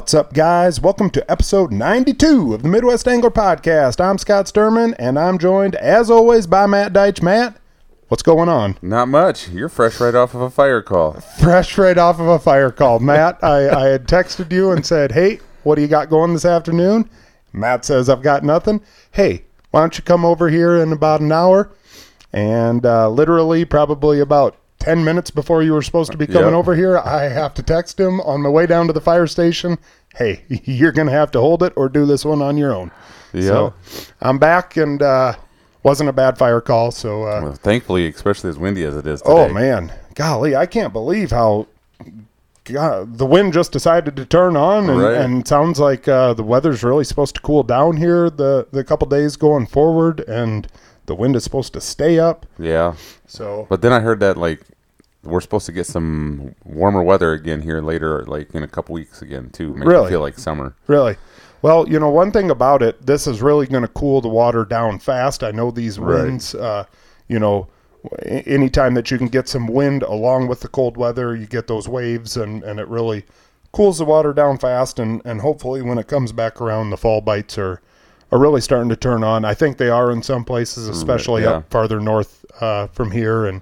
What's up, guys? Welcome to episode 92 of the Midwest Angler Podcast. I'm Scott Sturman, and I'm joined, as always, by Matt Deitch. Matt, what's going on? Not much. You're fresh right off of a fire call. Fresh right off of a fire call. Matt, I, I had texted you and said, hey, what do you got going this afternoon? Matt says, I've got nothing. Hey, why don't you come over here in about an hour? And uh, literally, probably about 10 minutes before you were supposed to be coming Yep. over here, I have to text him on my way down to the fire station. Hey, you're going to have to hold it or do this one on your own. Yeah. So I'm back and uh, wasn't a bad fire call. So, uh, Well, thankfully, especially as windy as it is today. oh man, golly, I can't believe how God, the wind just decided to turn on, and, Right. and sounds like uh, the weather's really supposed to cool down here the the couple days going forward, and the wind is supposed to stay up. Yeah. So But then I heard that like we're supposed to get some warmer weather again here later, like in a couple weeks again too. Make Really? it feel like summer. Really? Well, you know, one thing about it, this is really going to cool the water down fast. I know these Right. winds, uh, you know, anytime that you can get some wind along with the cold weather, you get those waves and, and it really cools the water down fast. And, and hopefully when it comes back around, the fall bites are, are really starting to turn on. I think they are in some places, especially yeah. up farther north uh, from here. And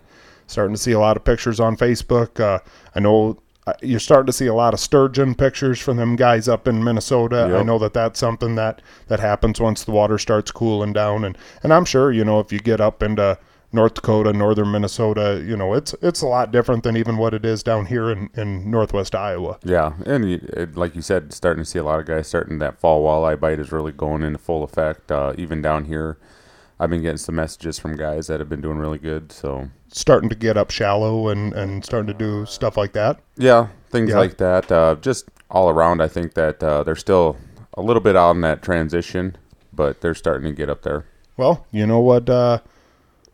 starting to see a lot of pictures on Facebook. Uh, I know uh, you're starting to see a lot of sturgeon pictures from them guys up in Minnesota. I know that that's something that that happens once the water starts cooling down, and and I'm sure you know if you get up into North Dakota, northern Minnesota, you know it's it's a lot different than even what it is down here in in northwest Iowa. Yeah, and you, it, like you said, starting to see a lot of guys starting that fall walleye bite is really going into full effect. Uh, even down here, I've been getting some messages from guys that have been doing really good. So Starting to get up shallow and and starting to do stuff like that. Yeah, things Yeah. like that. Uh, just all around, I think that uh, they're still a little bit out in that transition, but they're starting to get up there. Well, you know what uh,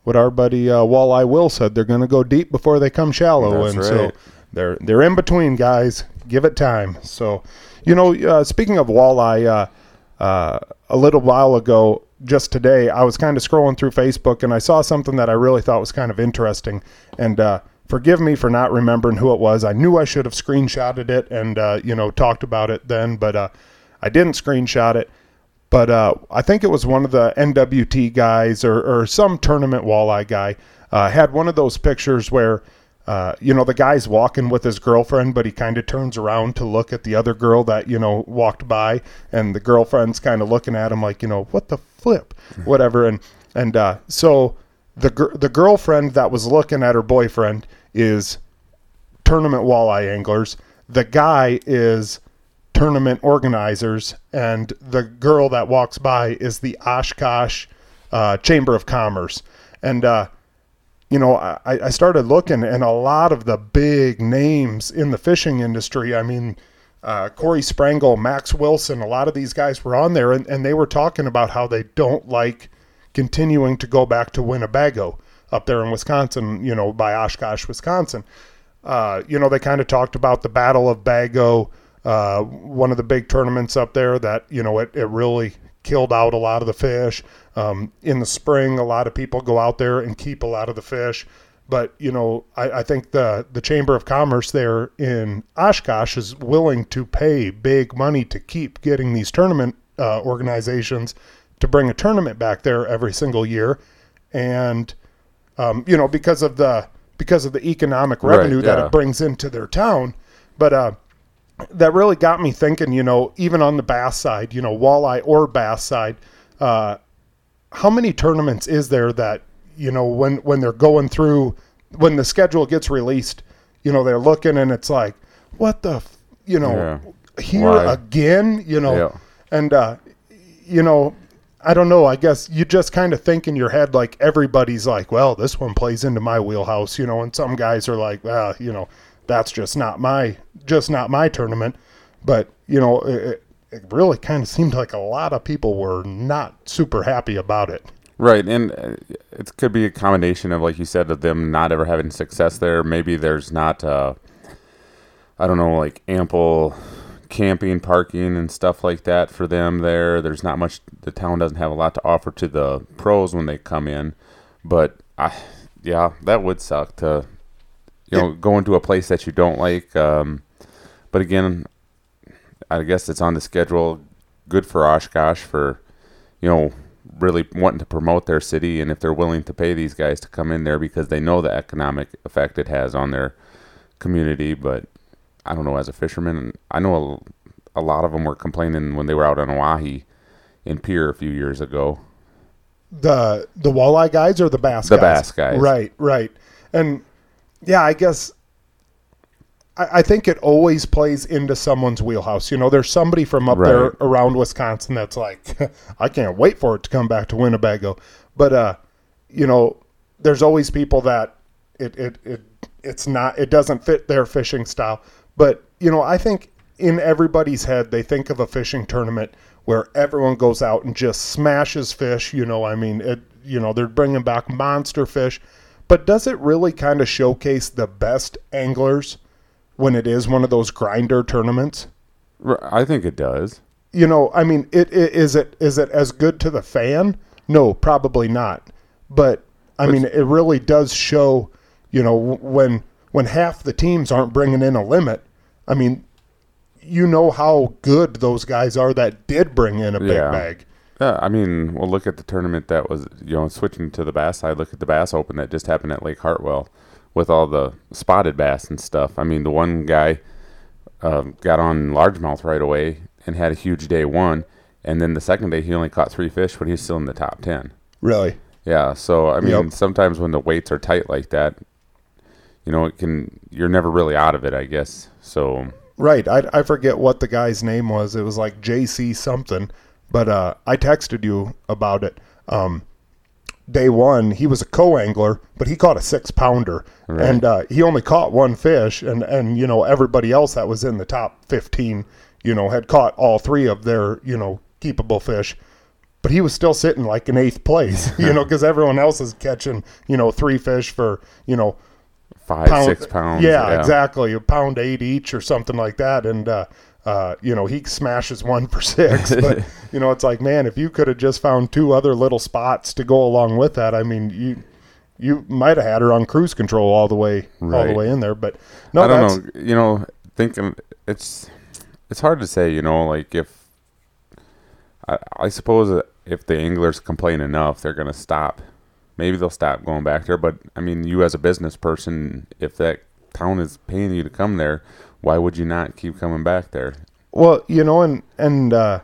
what our buddy uh, Walleye Will said. They're going to go deep before they come shallow, That's and so they're they're in between, guys. Give it time. So, you know, uh, speaking of walleye, uh, a little while ago, just today, I was kind of scrolling through Facebook and I saw something that I really thought was kind of interesting. And uh, forgive me for not remembering who it was. I knew I should have screenshotted it and uh, you know talked about it then, but uh, I didn't screenshot it but uh, I think it was one of the NWT guys or, or some tournament walleye guy uh, had one of those pictures where uh, you know the guy's walking with his girlfriend, but he kind of turns around to look at the other girl that you know walked by, and the girlfriend's kind of looking at him like you know what the flip, whatever, and and uh, so the gir- the girlfriend that was looking at her boyfriend is tournament walleye anglers. The guy is tournament organizers, and the girl that walks by is the Oshkosh uh, Chamber of Commerce. And, uh, you know, I, I started looking, and a lot of the big names in the fishing industry, I mean, uh, Korey Sprengel, Max Wilson, a lot of these guys were on there, and, and they were talking about how they don't like continuing to go back to Winnebago up there in Wisconsin, you know, by Oshkosh, Wisconsin. Uh, you know, they kind of talked about the Battle of Bago, uh, one of the big tournaments up there that, you know, it, it really killed out a lot of the fish. Um, in the spring, a lot of people go out there and keep a lot of the fish. But, you know, I, I think the, the Chamber of Commerce there in Oshkosh is willing to pay big money to keep getting these tournament uh, organizations to bring a tournament back there every single year. And, um, you know, because of the because of the economic Right, revenue that it brings into their town. But uh, that really got me thinking. You know, even on the bass side, you know, walleye or bass side, uh, how many tournaments is there that you know when when they're going through when the schedule gets released, you know, they're looking and it's like, what the, f-, you know, here Why? again, you know, Yeah. and uh, you know. I don't know. I guess you just kind of think in your head like everybody's like, well, this one plays into my wheelhouse, you know, and some guys are like, well, you know, that's just not my just not my tournament. But you know, it, it really kind of seemed like a lot of people were not super happy about it. Right, and uh, it could be a combination of, like you said, of them not ever having success there. Maybe there's not, uh, I don't know, like ample camping, parking, and stuff like that for them there. There's not much. The town doesn't have a lot to offer to the pros when they come in. But I, yeah, that would suck to, you know, going to a place that you don't like. Um, but again, I guess it's on the schedule. Good for Oshkosh for, you know, really wanting to promote their city, and if they're willing to pay these guys to come in there because they know the economic effect it has on their community. But I don't know, as a fisherman, I know a, a lot of them were complaining when they were out on Oahe in Pierre a few years ago. The the walleye guys or the bass The guys? bass guys. Right, right. And yeah, I guess I, I think it always plays into someone's wheelhouse. You know, there's somebody from up there around Wisconsin that's like, I can't wait for it to come back to Winnebago. But uh, you know, there's always people that it it, it it's not it doesn't fit their fishing style. But you know, I think in everybody's head they think of a fishing tournament where everyone goes out and just smashes fish. You know, I mean, it. You know, they're bringing back monster fish. But does it really kind of showcase the best anglers when it is one of those grinder tournaments? I think it does. you know, I mean, it, it is it is it as good to the fan? No, probably not. But I mean, it really does show, you know, when when half the teams aren't bringing in a limit. I mean, you know how good those guys are that did bring in a big Yeah. bag. Yeah, I mean, well, look at the tournament that was, you know, switching to the bass side. Look at the Bass Open that just happened at Lake Hartwell with all the spotted bass and stuff. I mean, the one guy um, got on largemouth right away and had a huge day one, and then the second day he only caught three fish, but he was still in the top ten. Really? Yeah, so I mean, Yep. sometimes when the weights are tight like that, you know, it can you're never really out of it, I guess. So Right. I, I forget what the guy's name was. It was like JC something, but uh, I texted you about it. Um, day one, he was a co angler, but he caught a six pounder, Right. and uh, he only caught one fish. And and you know everybody else that was in the top fifteen, you know, had caught all three of their you know keepable fish. But he was still sitting like in eighth place, you know, because everyone else is catching, you know, three fish for, you know, five, pound- six pounds. Yeah, exactly. A pound eight each or something like that. And, uh, uh, you know, he smashes one for six. But, you know, it's like, man, if you could have just found two other little spots to go along with that, I mean, you you might have had her on cruise control all the way all the way in there. But no, I don't know. You know, thinking it's it's hard to say. You know, like if I, I suppose if the anglers complain enough, they're gonna stop. Maybe they'll stop going back there. But I mean, you as a business person, if that town is paying you to come there, why would you not keep coming back there? Well, you know, and and uh,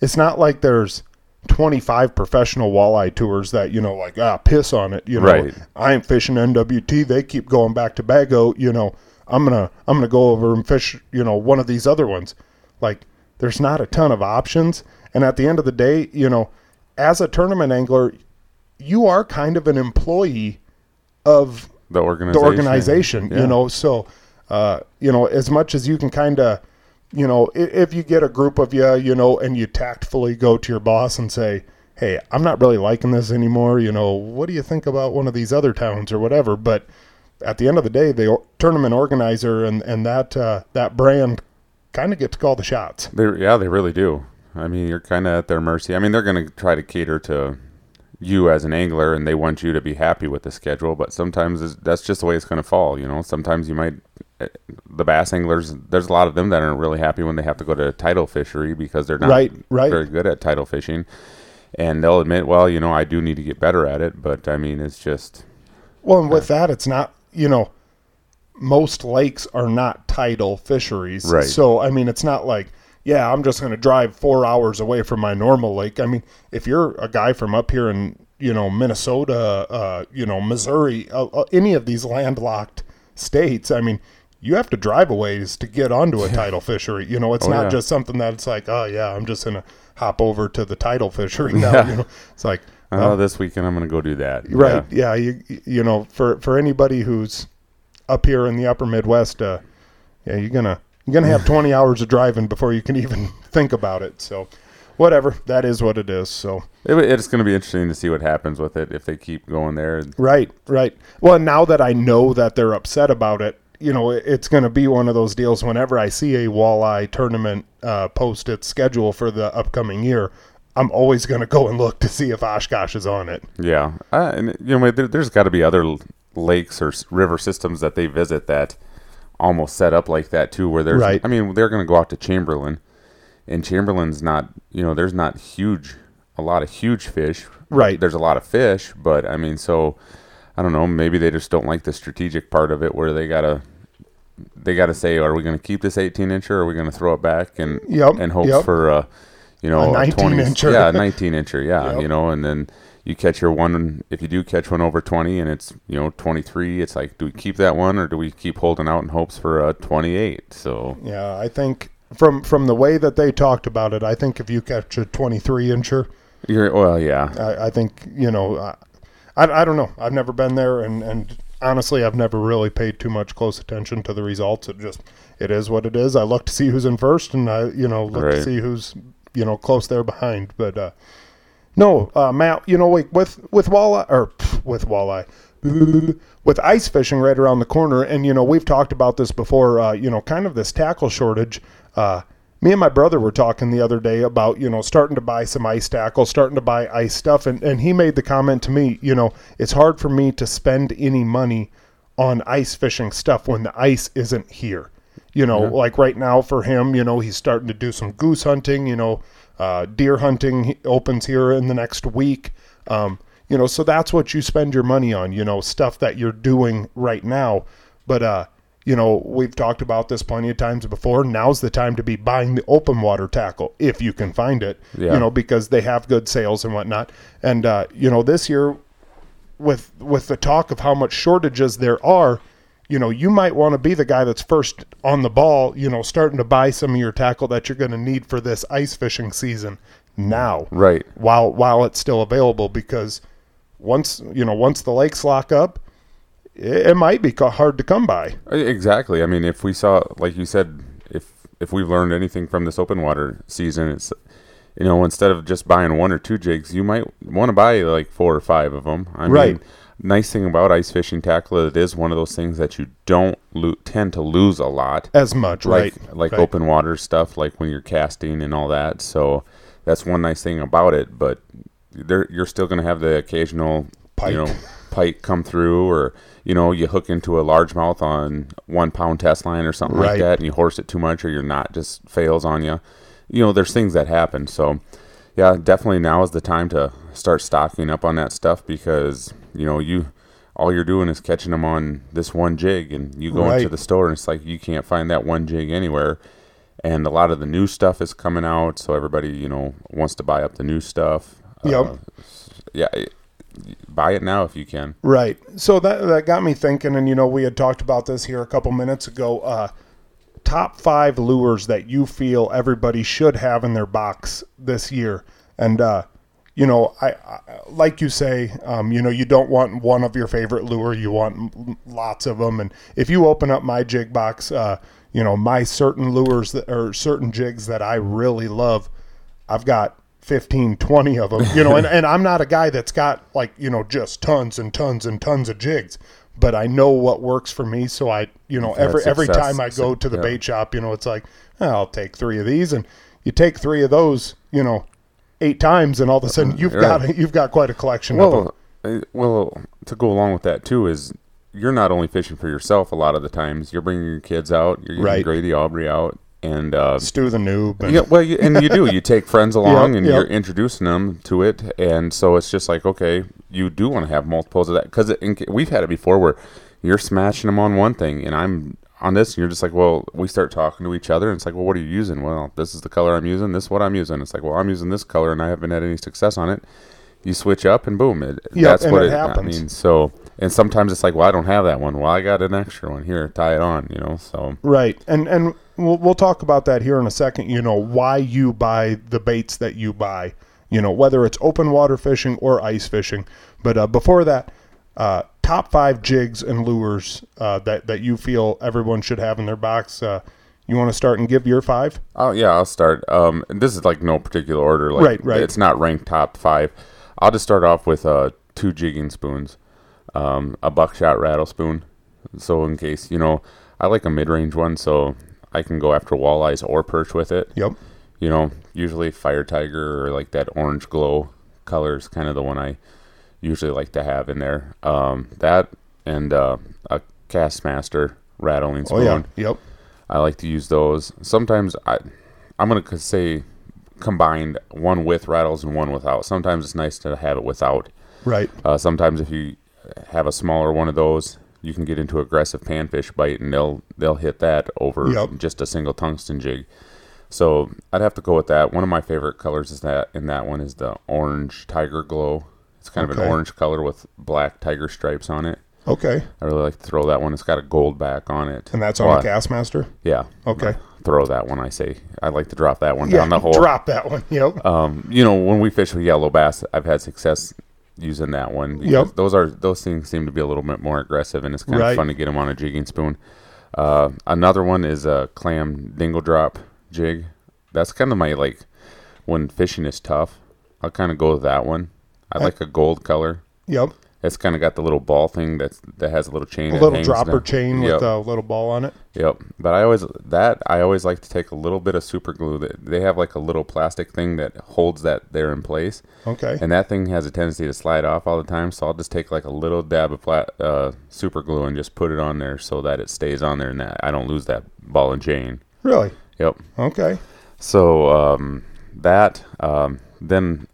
it's not like there's 25 professional walleye tours that you know, like ah, piss on it. You know, Right. I ain't fishing NWT. They keep going back to Bago. You know, I'm gonna I'm gonna go over and fish. You know, one of these other ones. Like, there's not a ton of options. And at the end of the day, you know, as a tournament angler, you are kind of an employee of The organization. the organization, Yeah. you know. So, uh, you know, as much as you can kind of, you know, if, if you get a group of you, you know, and you tactfully go to your boss and say, "Hey, I'm not really liking this anymore," you know, what do you think about one of these other towns or whatever? But at the end of the day, the tournament organizer and and that uh, that brand kind of get to call the shots. They yeah, they really do. I mean, you're kind of at their mercy. I mean, they're going to try to cater to you as an angler, and they want you to be happy with the schedule. But sometimes that's just the way it's going to fall. You know, sometimes you might. The bass anglers, there's a lot of them that aren't really happy when they have to go to tidal fishery because they're not Right, right. very good at tidal fishing, and they'll admit, well, you know, I do need to get better at it. But I mean, it's just Well, and with that, it's not, you know, most lakes are not tidal fisheries. Right. So, I mean, it's not like, yeah, I'm just going to drive four hours away from my normal lake. I mean, if you're a guy from up here in, you know, Minnesota, uh, you know, Missouri, uh, uh, any of these landlocked states, I mean, you have to drive a ways to get onto a tidal fishery. You know, it's Oh, not yeah. just something that it's like, oh, yeah, I'm just going to hop over to the tidal fishery now. Yeah. You know, it's like, oh, this weekend I'm going to go do that. Right. Yeah. Yeah. you you know, for for anybody who's up here in the upper Midwest, uh, yeah, you're gonna you're gonna have 20 hours of driving before you can even think about it. So, whatever. That is what it is. So, It, it's going to be interesting to see what happens with it if they keep going there. right, right. Well, now that I know that they're upset about it, you know, it's going to be one of those deals. Whenever I see a walleye tournament uh, post its schedule for the upcoming year. I'm always going to go and look to see if Oshkosh is on it. Yeah, uh, and you know, there, there's got to be other lakes or river systems that they visit that almost set up like that too. Where there's, Right. I mean, they're going to go out to Chamberlain, and Chamberlain's not, you know, there's not huge, a lot of huge fish. Right. There's a lot of fish, but I mean, so I don't know. Maybe they just don't like the strategic part of it, where they gotta, they gotta say, are we going to keep this 18 incher, or are we going to throw it back and Yep, and hope yep. for, uh, you know, A 19 20, incher. yeah, 19 incher, yeah, Yep. you know, and then you catch your one. If you do catch one over 20 and it's you know 23, it's like, do we keep that one or do we keep holding out in hopes for a 28? So Yeah, I think from from the way that they talked about it, I think if you catch a 23 incher, you're well, yeah, I, I think you know, I, I don't know. I've never been there, and and honestly, I've never really paid too much close attention to the results. It just it is what it is. I look to see who's in first, and I you know look to see who's you know close there behind. But uh, no, uh, Matt, you know, like with with walleye or pff, with walleye. With ice fishing right around the corner, and you know we've talked about this before. Uh, you know, kind of this tackle shortage. Uh, me and my brother were talking the other day about you know starting to buy some ice tackle, starting to buy ice stuff, and and he made the comment to me, you know, it's hard for me to spend any money on ice fishing stuff when the ice isn't here. You know, like right now for him, you know, he's starting to do some goose hunting. You know, uh, deer hunting he- opens here in the next week. Um, you know, so that's what you spend your money on. You know, stuff that you're doing right now. But uh, you know, we've talked about this plenty of times before. Now's the time to be buying the open water tackle if you can find it. Yeah. You know, because they have good sales and whatnot. And uh, you know, this year with with the talk of how much shortages there are, you know, you might want to be the guy that's first on the ball, you know, starting to buy some of your tackle that you're going to need for this ice fishing season now. right. While while it's still available because once, you know, once the lakes lock up, it, it might be hard to come by. Uh, Exactly. I mean, if we saw, like you said, if if we've learned anything from this open water season, it's you know instead of just buying one or two jigs, you might want to buy like four or five of them. I Right. mean, nice thing about ice fishing tackle, it is one of those things that you don't lo- tend to lose a lot. As much, like right? like right. open water stuff, like when you're casting and all that. So that's one nice thing about it. But there, you're still going to have the occasional Pike. you know, pike come through, or you know, you hook into a largemouth on one pound test line or something Right. like that, and you horse it too much, or your knot just fails on you. You know, there's things that happen. So yeah, definitely now is the time to start stocking up on that stuff because you know you. All you're doing is catching them on this one jig, and you go into the store, and it's like you can't find that one jig anywhere. And a lot of the new stuff is coming out, so everybody, you know, wants to buy up the new stuff. Yep. Uh, yeah, buy it now if you can. Right. So that that got me thinking, and you know, we had talked about this here a couple minutes ago. Uh, top five lures that you feel everybody should have in their box this year, and uh, you know, I, I like you say, um, you know, you don't want one of your favorite lure, you want lots of them, and if you open up my jig box, uh, you know, my certain lures that or certain jigs that I really love, I've got 15, 20 of them, you know, and, and I'm not a guy that's got like, you know, just tons and tons and tons of jigs, but I know what works for me. So I, you know, every, every time I go to the Yeah. bait shop, you know, it's like, "Oh, I'll take three of these and you take three of those, you know, eight times and all of a sudden you've Right. got, you've got quite a collection of them. Well, uh, well, to go along with that too is you're not only fishing for yourself a lot of the times. You're bringing your kids out. You're getting Right. Grady Aubrey out, and uh, Stew the noob. And, yeah, well, you, and you do. You take friends along, and yep. you're introducing them to it, and so it's just like, okay, you do want to have multiples of that because we've had it before where you're smashing them on one thing, and I'm on this, and you're just like, well, we start talking to each other, and it's like, well, what are you using? Well, this is the color I'm using. This is what I'm using. It's like, well, I'm using this color, and I haven't had any success on it. You switch up, and boom, it, Yep, that's and what it it, I mean, so. And sometimes it's like, well, I don't have that one. Well, I got an extra one here. Tie it on, you know. So Right, and and we'll we'll talk about that here in a second. You know why you buy the baits that you buy. You know whether it's open water fishing or ice fishing. But uh, before that, uh, top five jigs and lures uh, that that you feel everyone should have in their box. Uh, you want to start and give your five? Oh yeah, I'll start. Um, this is like no particular order. Like, Right, right. It's not ranked top five. I'll just start off with uh two jigging spoons, um, a buckshot rattle spoon. So in case you know, I like a mid-range one, so I can go after walleyes or perch with it. Yep. You know, usually fire tiger or like that orange glow color is kind of the one I usually like to have in there. Um, that and uh, a Castmaster rattling Oh spoon. yeah. Yep. I like to use those. Sometimes I I'm gonna say combined one with rattles and one without. Sometimes it's nice to have it without. Right. Uh, sometimes if you have a smaller one of those, you can get into aggressive panfish bite, and they'll they'll hit that over Yep. just a single tungsten jig. So I'd have to go with that. One of my favorite colors is that in that one is the orange tiger glow. It's kind of an orange color with black tiger stripes on it. Okay. I really like to throw that one. It's got a gold back on it. And that's on the Castmaster. Yeah. Okay. Throw that one. I say I like to drop that one Yeah. down the hole. Drop that one. Yep. Um, you know, when we fish with yellow bass, I've had success using that one. Yep. Those are those things seem to be a little bit more aggressive, and it's kind Right. of fun to get them on a jigging spoon. Uh, another one is a clam dingle drop jig. That's kind of my like when fishing is tough. I'll kind of go with that one. I like a gold color. Yep. It's kind of got the little ball thing that's that has a little chain. A that little dropper down. chain Yep. with a little ball on it. Yep. But I always that I always like to take a little bit of super glue. That they have like a little plastic thing that holds that there in place, Okay. and that thing has a tendency to slide off all the time. So I'll just take like a little dab of flat uh, super glue and just put it on there so that it stays on there and that I don't lose that ball and chain. Really? Yep. Okay. So um, that um, then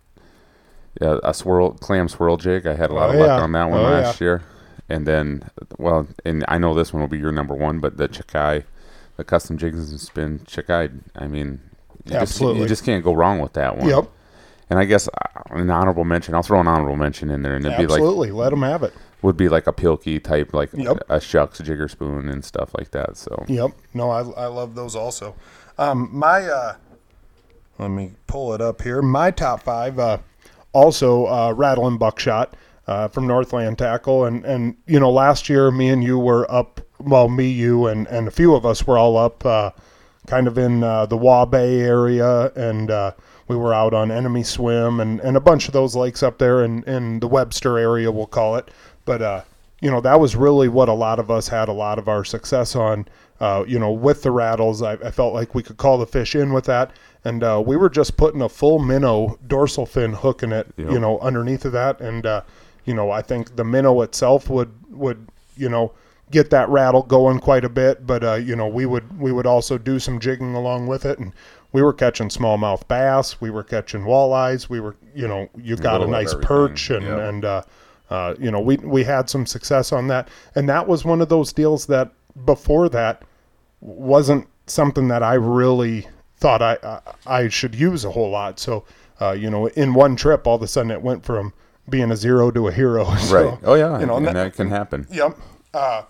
yeah, a swirl clam swirl jig. I had a lot Oh, of luck yeah. on that one Oh, last year, and then well, and I know this one will be your number one, but the Chekai, the custom jigs and spin Chekai. I mean, you just Absolutely. you just can't go wrong with that one. Yep. And I guess uh, an honorable mention. I'll throw an honorable mention in there, and it'd be like Absolutely. Let them have it. would be like a Pilkie type, like Yep. a shucks jigger spoon and stuff like that. So Yep. No, I, I love those also. Um, my uh, let me pull it up here. My top five uh, also uh, rattle and buckshot uh, from Northland Tackle, and and you know last year me and you were up. Well, me, you, and and a few of us were all up, uh, kind of in uh, the Waubay area, and uh, we were out on Enemy Swim and and a bunch of those lakes up there in in the Webster area, we'll call it. But uh, you know that was really what a lot of us had a lot of our success on. Uh, you know, with the rattles, I, I felt like we could call the fish in with that, and uh, we were just putting a full minnow dorsal fin hook in it, Yep. you know, underneath of that, and uh, you know, I think the minnow itself would would you know get that rattle going quite a bit, but uh, you know, we would we would also do some jigging along with it, and we were catching smallmouth bass, we were catching walleyes, we were you know, you got a of nice perch, and yep. and uh, uh, you know, we we had some success on that, and that was one of those deals that before that wasn't something that I really thought I I, I should use a whole lot. So, uh, you know, in one trip, all of a sudden it went from being a zero to a hero. So, right. Oh yeah. you know, and and that, can happen. Yep. Uh,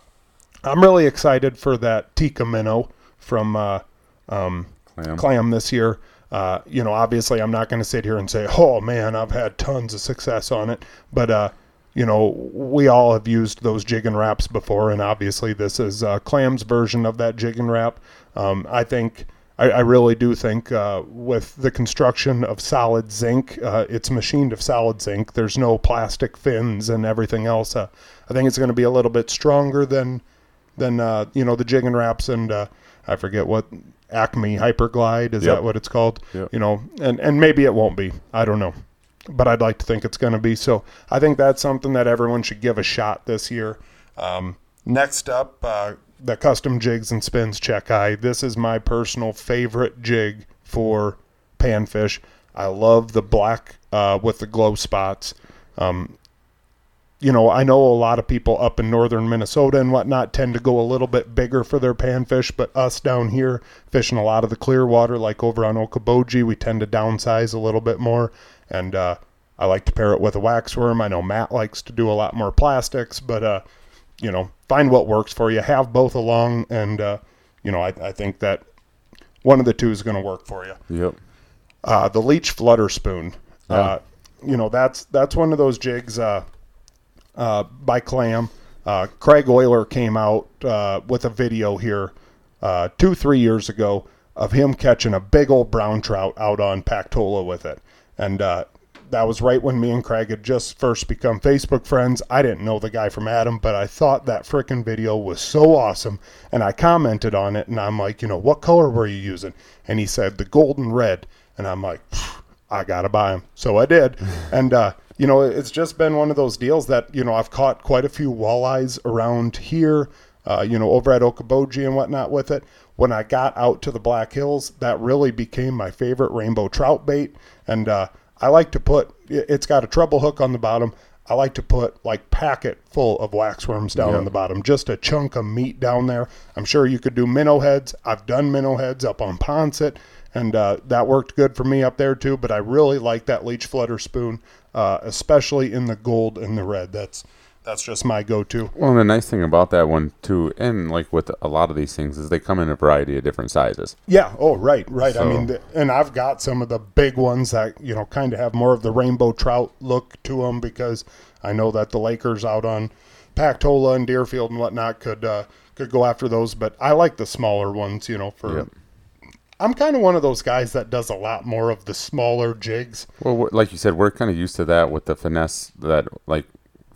I'm really excited for that Tikka Minnow from uh, um, Clam. Clam this year. Uh, you know, obviously, I'm not going to sit here and say, "Oh man, I've had tons of success on it," but uh, you know, we all have used those Jigging Raps before, and obviously, this is uh, Clam's version of that jig and wrap. Um, I think. I, I really do think uh, with the construction of solid zinc, uh, it's machined of solid zinc. There's no plastic fins and everything else. Uh, I think it's going to be a little bit stronger than than uh, you know the Jigging Raps and uh, I forget what Acme Hyperglide is Yep. that what it's called? Yep. You know, and and maybe it won't be. I don't know, but I'd like to think it's going to be. So I think that's something that everyone should give a shot this year. Um, next up, uh, the custom jigs and spins check eye. This is my personal favorite jig for panfish. I love the black uh, with the glow spots. Um, you know, I know a lot of people up in northern Minnesota and whatnot tend to go a little bit bigger for their panfish, but us down here fishing a lot of the clear water, like over on Okoboji, we tend to downsize a little bit more. And uh, I like to pair it with a waxworm. I know Matt likes to do a lot more plastics, but uh, you know, find what works for you. Have both along, and uh, you know, I, I think that one of the two is going to work for you Yep. uh, the leech flutter spoon. Uh, you know, that's that's one of those jigs uh, uh, by Clam. Uh, Craig Euler came out uh, with a video here uh, two three years ago of him catching a big old brown trout out on Pactola with it, and uh, that was right when me and Craig had just first become Facebook friends. I didn't know the guy from Adam, but I thought that frickin' video was so awesome, and I commented on it, and I'm like, you know, what color were you using? And he said the golden red, and I'm like, I gotta buy him. So I did, and uh, you know, it's just been one of those deals that you know I've caught quite a few walleyes around here. uh, you know, over at Okoboji and whatnot with it. When I got out to the Black Hills, that really became my favorite rainbow trout bait. And uh, I like to put, it's got a treble hook on the bottom. I like to put like packet full of waxworms down Yep. on the bottom, just a chunk of meat down there. I'm sure you could do minnow heads. I've done minnow heads up on Poinsett, and uh, that worked good for me up there too. But I really like that leech flutter spoon, uh, especially in the gold and the red. That's that's just my go-to. Well, and the nice thing about that one too, and like with a lot of these things, is they come in a variety of different sizes. Yeah. Oh, right, right. I mean, th- and I've got some of the big ones that you know kind of have more of the rainbow trout look to them because I know that the Lakers out on Pactola and Deerfield and whatnot could uh, could go after those. But I like the smaller ones. You know, for Yep. I'm kind of one of those guys that does a lot more of the smaller jigs. Well, like you said, we're kind of used to that with the finesse that like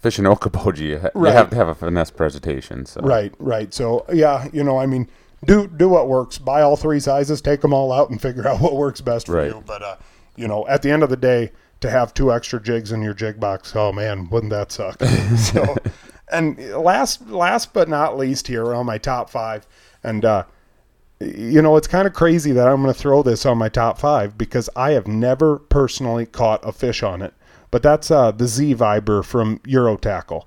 fishing Okoboji, you, ha- Right. you have to have a finesse presentation. So Right, right. So yeah, you know, I mean, do do what works. Buy all three sizes, take them all out, and figure out what works best for Right. you. But uh, you know, at the end of the day, to have two extra jigs in your jig box, oh man, wouldn't that suck? so, and last last but not least, here on my top five, and uh, you know, it's kind of crazy that I'm going to throw this on my top five because I have never personally caught a fish on it. But that's uh, the Z Viber from Euro Tackle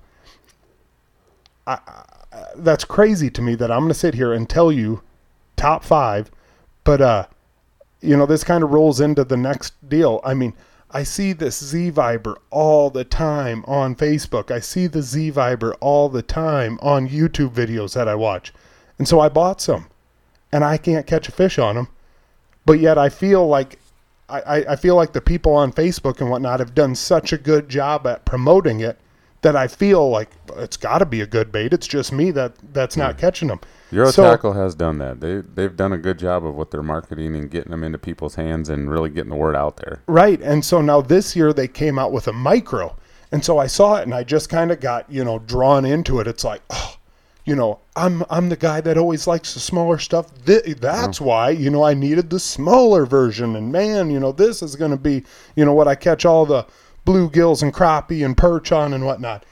that's crazy to me that I'm going to sit here and tell you top five, but uh, you know this kind of rolls into the next deal. I mean, I see this Z Viber all the time on Facebook. I see the Z Viber all the time on YouTube videos that I watch, and so I bought some, and I can't catch a fish on them, but yet I feel like. I, I- feel like the people on Facebook and whatnot have done such a good job at promoting it that I feel like it's got to be a good bait. It's just me that that's not catching them. Euro So- Tackle has done that. They they've done a good job of what they're marketing and getting them into people's hands and really getting the word out there. Right. And so now this year they came out with a micro. And so I saw it and I just kind of got, you know, drawn into it. It's like, oh, you know, I'm I'm the guy that always likes the smaller stuff. Th- that's mm-hmm. why, you know, I needed the smaller version. And man, you know, this is going to be, you know, what I catch all the bluegills and crappie and perch on and whatnot.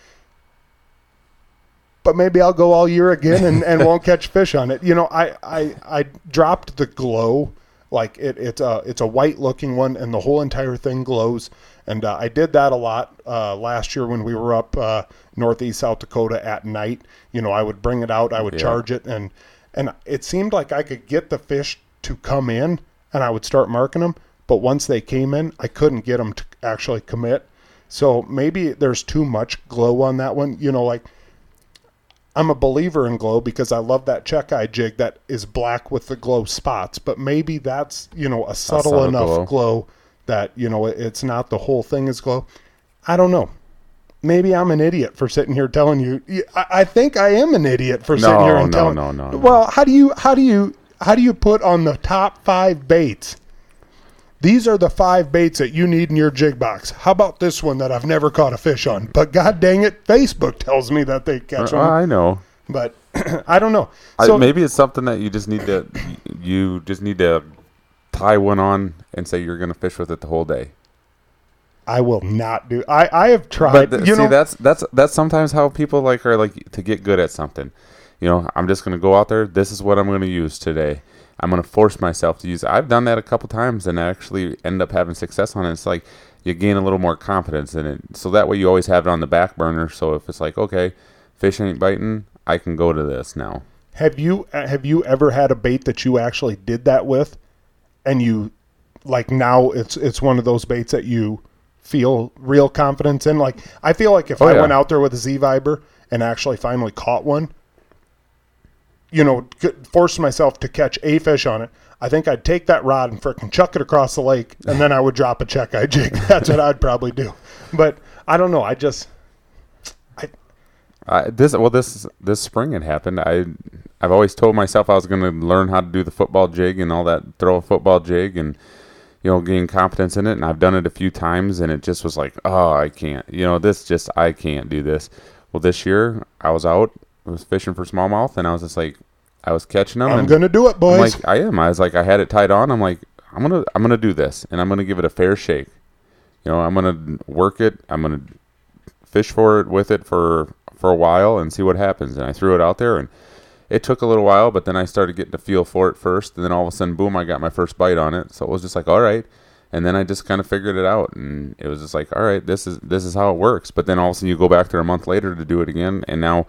But maybe I'll go all year again and, and won't catch fish on it. You know, I, I I dropped the glow like it, it's a it's a white looking one and the whole entire thing glows and uh, I did that a lot uh, last year when we were up uh, northeast South Dakota at night you know I would bring it out I would Yeah. charge it and and it seemed like I could get the fish to come in and I would start marking them but once they came in I couldn't get them to actually commit so maybe there's too much glow on that one you know like I'm a believer in glow because I love that check eye jig that is black with the glow spots. But maybe that's you know a subtle, subtle enough glow. glow. That you know it's not the whole thing is glow. I don't know. Maybe I'm an idiot for sitting here telling you. I think I am an idiot for sitting No, here and no, telling. no, no, no. Well, how do you how do you how do you put on the top five baits? These are the five baits that you need in your jig box. How about this one that I've never caught a fish on? But god dang it, Facebook tells me that they catch uh, them. I know. But I don't know. I, So maybe it's something that you just need to you just need to tie one on and say you're going to fish with it the whole day. I will not do. I I have tried. But see, know, that's that's that's sometimes how people like are like to get good at something. You know, I'm just going to go out there. This is what I'm going to use today. I'm going to force myself to use. I've done that a couple times and I actually end up having success on it. It's like you gain a little more confidence in it. So that way you always have it on the back burner. So if it's like, okay, fish ain't biting, I can go to this now. have you uh, have you ever had a bait that you actually did that with, and you like now it's it's one of those baits that you feel real confidence in. Like I feel like if Oh, I yeah. went out there with a Z Viber and actually finally caught one, you know, forced myself to catch a fish on it. I think I'd take that rod and frickin' chuck it across the lake, and then I would drop a check eye jig. That's what I'd probably do. But I don't know. I just This well this this spring it happened. I I've always told myself I was going to learn how to do the football jig and all that, throw a football jig and you know gain confidence in it. And I've done it a few times, and it just was like, oh, I can't. You know, this just I can't do this. Well, this year I was out, I was fishing for smallmouth, and I was just like, I was catching them. I'm gonna do it, I'm boys. like, I am. I was like, I had it tied on. I'm like, I'm gonna, I'm gonna do this, and I'm gonna give it a fair shake. You know, I'm gonna work it. I'm gonna fish for it with it for for a while and see what happens. And I threw it out there, and it took a little while, but then I started getting a feel for it first, and then all of a sudden, boom, I got my first bite on it. So it was just like, all right. And then I just kind of figured it out, and it was just like, all right, this is this is how it works. But then all of a sudden, you go back there a month later to do it again, and now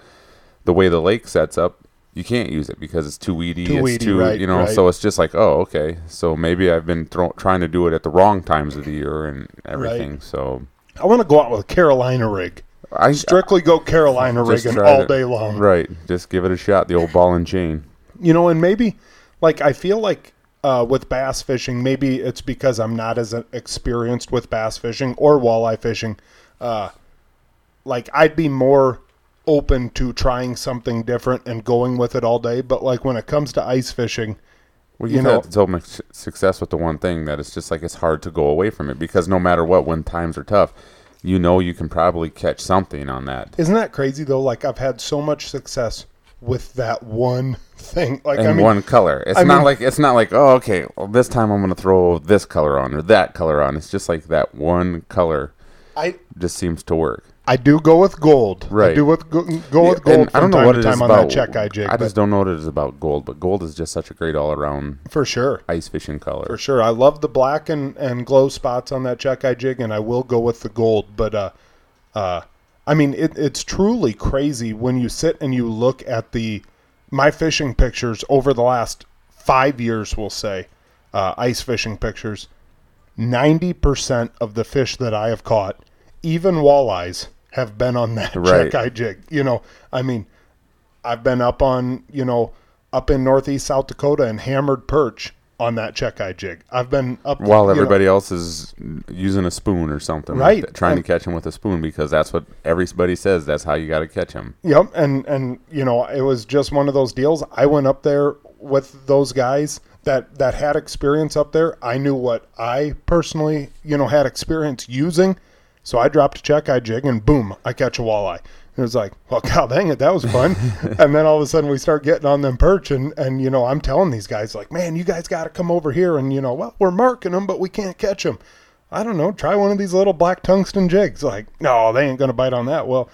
the way the lake sets up, you can't use it because it's too weedy. Too it's weedy, too, right, you know. right. So it's just like, oh, okay. So maybe I've been thro- trying to do it at the wrong times of the year and everything. So I want to go out with a Carolina rig. I Strictly go Carolina Just rigging all to- day long. right. Just give it a shot. The old ball and chain. You know, and maybe like I feel like uh, with bass fishing, maybe it's because I'm not as experienced with bass fishing or walleye fishing. Uh, like I'd be more open to trying something different and going with it all day. But like when it comes to ice fishing, Well, You you've know- had so much success with the one thing that it's just like it's hard to go away from it because no matter what, when times are tough, you know you can probably catch something on that. isn't that crazy though? Like I've had so much success with that one thing. Like And I mean, one color. It's I not mean- like it's not like oh okay, well, this time I'm gonna throw this color on or that color on. It's just like that one color I just seems to work. I do go with gold. Right. I do with go, go with And gold I don't know time what it time is on about. that check eye jig. I just don't know what it is about gold, but gold is just such a great all around for sure. ice fishing color. For sure. I love the black and, and glow spots on that check eye jig, and I will go with the gold. But, uh, uh, I mean, it, it's truly crazy when you sit and you look at the my fishing pictures over the last five years, we'll say, uh, ice fishing pictures. 90% of the fish that I have caught, even walleyes, have been on that Right. check eye jig. You know, I mean, I've been up on, you know, up in northeast South Dakota and hammered perch on that check eye jig. I've been up While you know- everybody else is using a spoon or something, like Right. that, trying And- to catch them with a spoon because that's what everybody says. That's how you got to catch them. Yep, and and you know, it was just one of those deals. I went up there with those guys that that had experience up there. I knew what I personally, you know, had experience using. So I dropped a check eye jig and boom, I catch a walleye. It was like, well, god dang it, that was fun. and then all of a sudden we start getting on them perch, and and you know, I'm telling these guys like, man, you guys got to come over here, and you know, well, we're marking them, but we can't catch them. I don't know, try one of these little black tungsten jigs. Like, no, they ain't gonna bite on that. Well,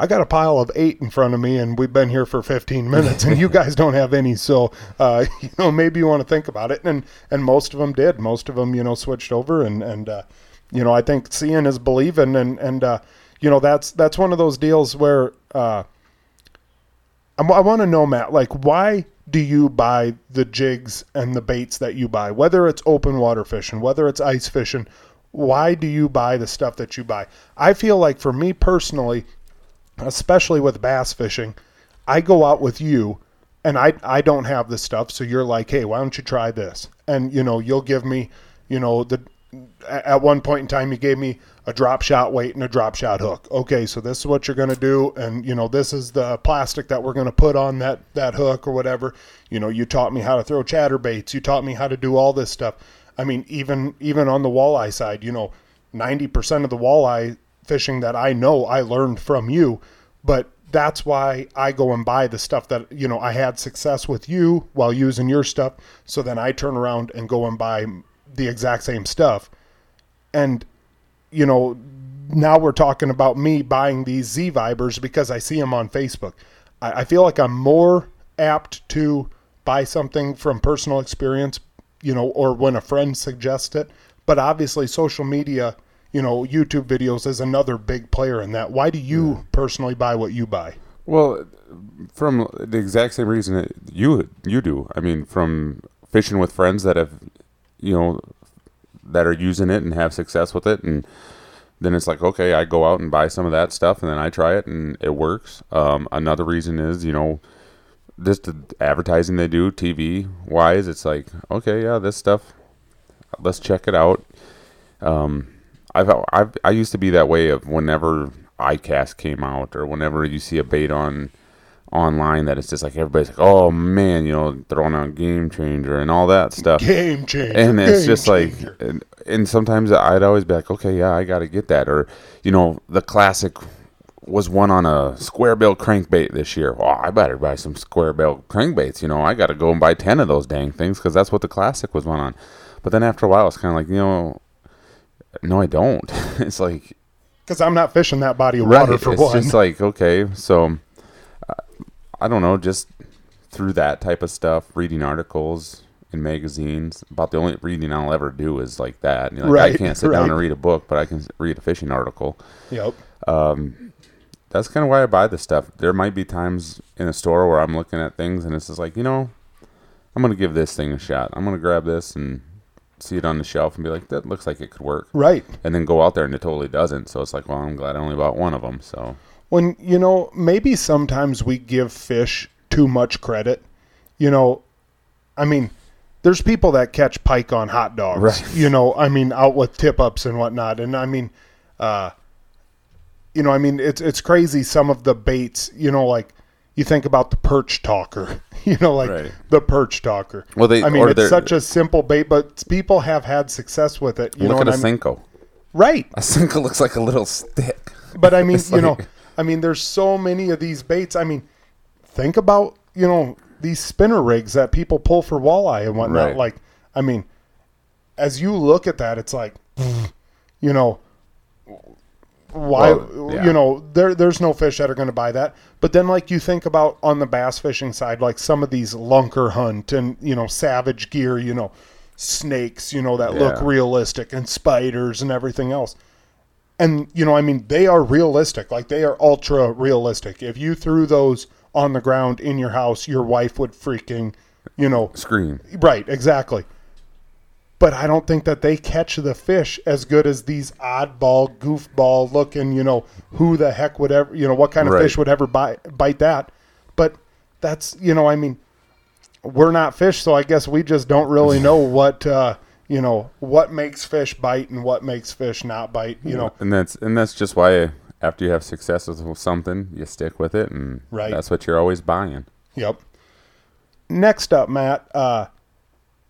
I got a pile of eight in front of me, and we've been here for 15 minutes, and you guys don't have any. So, uh, you know, maybe you want to think about it. And and most of them did. Most of them, you know, switched over, and and uh, you know, I think seeing is believing, and and uh, you know, that's that's one of those deals where uh, I'm, I want to know, Matt, like, why do you buy the jigs and the baits that you buy, whether it's open water fishing, whether it's ice fishing? Why do you buy the stuff that you buy? I feel like for me personally, especially with bass fishing, I go out with you and I I don't have this stuff, so you're like, "Hey, why don't you try this?" And you know, you'll give me, you know, the at one point in time he gave me a drop shot weight and a drop shot hook. Okay, so this is what you're going to do and you know, this is the plastic that we're going to put on that that hook or whatever. You know, you taught me how to throw chatterbaits, you taught me how to do all this stuff. I mean, even even on the walleye side, you know, 90% of the walleye fishing that I know I learned from you, but that's why I go and buy the stuff that you know I had success with you while using your stuff. So then I turn around and go and buy the exact same stuff. And you know, now we're talking about me buying these Z Vibers because I see them on Facebook. I, I feel like I'm more apt to buy something from personal experience, you know, or when a friend suggests it. But obviously, social media, you know, YouTube videos is another big player in that. Why do you personally buy what you buy? Well, from the exact same reason that you you do. I mean, from fishing with friends that have, you know, that are using it and have success with it, and then it's like, okay, I go out and buy some of that stuff, and then I try it, and it works. Um, another reason is, you know, just the advertising they do, TV wise, it's like, okay, yeah, this stuff, let's check it out. Um, I've, I've I used to be that way of whenever iCast came out or whenever you see a bait on online that it's just like everybody's like, oh man, you know, throwing out game changer and all that stuff. Game changer. and it's just changer. like and, and sometimes i'd always be like okay yeah i gotta get that or you know the classic was won on a square bill crankbait this year oh i better buy some square bill crankbaits you know i gotta go and buy 10 of those dang things because that's what the classic was won on but then after a while it's kind of like you know no i don't it's like because I'm not fishing that body of right water for it's one. just like okay so i don't know just through that type of stuff, reading articles in magazines. About the only reading I'll ever do is like that. And you're I can't sit down and read a book, but I can read a fishing article. Yep. Um, That's kind of why I buy this stuff. There might be times in a store where I'm looking at things and it's just like, you know, I'm gonna give this thing a shot. I'm gonna grab this and see it on the shelf and be like, that looks like it could work. Right. And then go out there and it totally doesn't. So it's like, well, I'm glad I only bought one of them. So when you know maybe sometimes we give fish too much credit you know i mean there's people that catch pike on hot dogs Right. you know i mean out with tip ups and whatnot and i mean uh you know i mean it's it's crazy some of the baits you know like you think about the perch talker you know like Right. the perch talker Well, they- i mean it's such a simple bait but people have had success with it you know look at what a I mean? Senko. right A Senko looks like a little stick. but I mean, you know, like- I mean, there's so many of these baits. I mean, think about you know these spinner rigs that people pull for walleye and whatnot. Right. Like, I mean, as you look at that, it's like, you know, why? Well, yeah. You know, there there's no fish that are going to buy that. But then, like you think about on the bass fishing side, like some of these Lunkerhunt and you know savage gear, you know, snakes, you know that look realistic and spiders and everything else and you know i mean they are realistic like they are ultra realistic if you threw those on the ground in your house your wife would freaking you know Scream. right exactly but i don't think that they catch the fish as good as these oddball goofball looking you know who the heck would ever you know what kind of Right. fish would ever bite bite that but that's you know i mean we're not fish so i guess we just don't really know what uh you know what makes fish bite and what makes fish not bite you know and that's and that's just why after you have success with something, you stick with it, and Right. that's what you're always buying. Yep. Next up, Matt. Uh,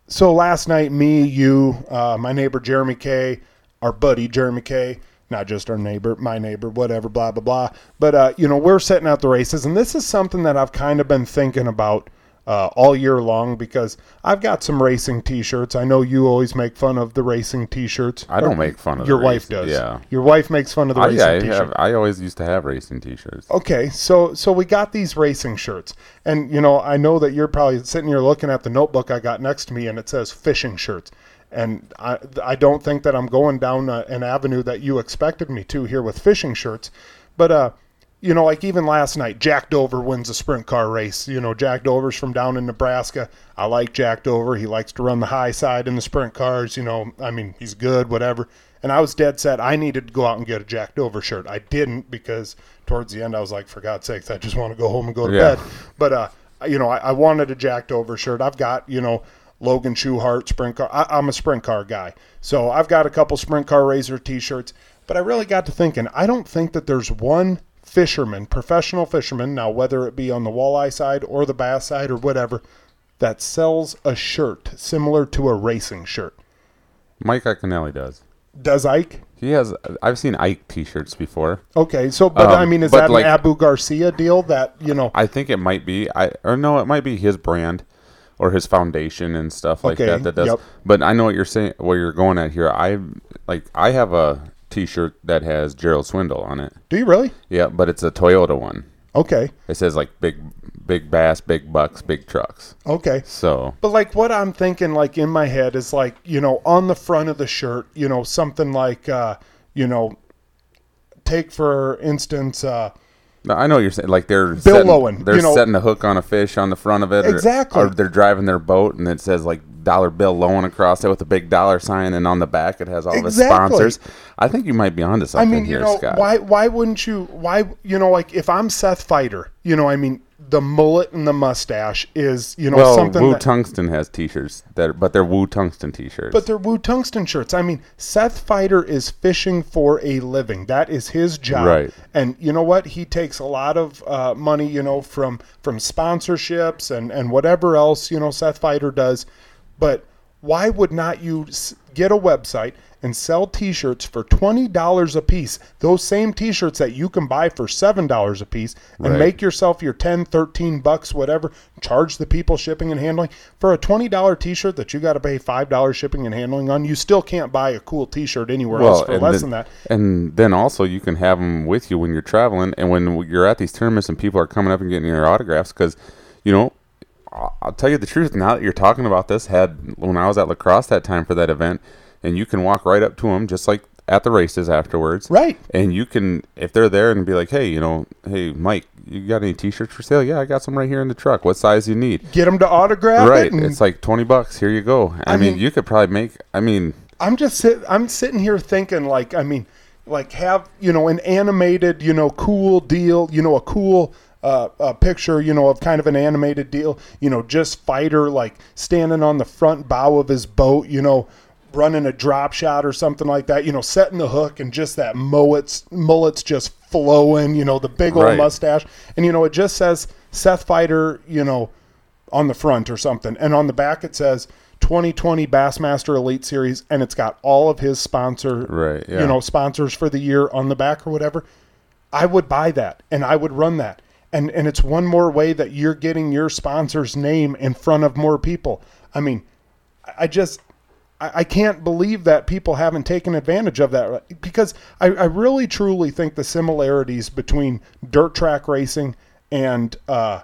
so last night, me, you, uh, my neighbor Jeremy K, our buddy Jeremy K, not just our neighbor, my neighbor, whatever, blah blah blah. But uh, you know, we're setting out the races, and this is something that I've kind of been thinking about uh, all year long because I've got some racing T-shirts. I know you always make fun of the racing T-shirts. I don't make fun of your the wife racing- does. yeah. your wife makes fun of the I, racing I, T-shirt. have, I always used to have racing T-shirts. Okay, so so we got these racing shirts, and you know I know that you're probably sitting here looking at the notebook I got next to me, and it says fishing shirts, and I I don't think that I'm going down a, an avenue that you expected me to here with fishing shirts, but uh, you know like even last night, Jack Dover wins a sprint car race. You know Jack Dover's from down in Nebraska. I like Jack Dover. He likes to run the high side in the sprint cars. You know, I mean he's good, whatever. And I was dead set. I needed to go out and get a Jack Dover shirt. I didn't because towards the end I was like, for God's sakes, I just want to go home and go to Yeah. bed. But uh, you know, I, I wanted a Jack Dover shirt. I've got you know Logan Schuchart sprint car. I, I'm a sprint car guy, so I've got a couple sprint car razor T-shirts. But I really got to thinking. I don't think that there's one fisherman, professional fisherman, now whether it be on the walleye side or the bass side or whatever, that sells a shirt similar to a racing shirt. Mike Iaconelli does. Does Ike? He has. I've seen Ike T-shirts before. Okay, so but Um, I mean, is that like- an Abu Garcia deal? That you know, I think it might be. I or no, it might be his brand or his foundation and stuff like Okay, that. That does. yep. But I know what you're saying. What you're going at here. I like. I have a T-shirt that has Gerald Swindle on it. do you really? Yeah, but it's a Toyota one. Okay, It says like big, big bass, big bucks, big trucks. okay. So But like what I'm thinking, like in my head, is like you know on the front of the shirt, you know something like uh, you know, take for instance, uh, No, I know what you're saying. Like they're setting, Lowen, they're you know- setting a hook on a fish on the front of it. or- Exactly. Or, they're driving their boat and it says like dollar bill Lowen across it with a big dollar sign, and on the back it has all Exactly. sponsors. I think you might be onto I something mean, you here, know, Scott. why why wouldn't you? Why you know, like if I'm Seth Feider, you know, I mean, the mullet and the mustache is you know Well, something Wu that, Tungsten has T-shirts that, but they're Woo Tungsten T-shirts. But they're Woo Tungsten shirts. I mean, Seth Feider is fishing for a living. That is his job. Right. And you know what? He takes a lot of uh, money, you know, from from sponsorships and and whatever else you know Seth Feider does. But why would not you get a website and sell T-shirts for twenty dollars a piece? Those same T-shirts that you can buy for seven dollars a piece, and Right. make yourself your 10 13 bucks whatever charge the people shipping and handling for a $20 t-shirt that you got to pay $5 shipping and handling on you still can't buy a cool t-shirt anywhere else for less then, than that And then also you can have them with you when you're traveling, and when you're at these tournaments and people are coming up and getting your autographs, because you know I'll tell you the truth. Now that you're talking about this, had when I was at La Crosse that time for that event, and you can walk right up to them just like at the races afterwards, Right. And you can if they're there and be like, hey, you know, hey Mike, you got any T-shirts for sale? Yeah, I got some right here in the truck. What size you need? Get them to autograph right. it. and- It's like twenty bucks. Here you go. I, I mean, mean- you could probably make. I mean, I'm just sit, I'm sitting here thinking like I mean like have you know an animated you know cool deal you know a cool uh, a picture you know of kind of an animated deal you know just Feider like standing on the front bow of his boat you know running a drop shot or something like that you know setting the hook and just that mullets mullets just flowing you know the big old Right. mustache and you know it just says Seth Feider you know on the front or something. And on the back it says 2020 Bassmaster Elite Series and it's got all of his sponsor Right, yeah. you know, sponsors for the year on the back or whatever. I would buy that and I would run that. And and it's one more way that you're getting your sponsor's name in front of more people. I mean, I just I can't believe that people haven't taken advantage of that because I, I really truly think the similarities between dirt track racing and uh,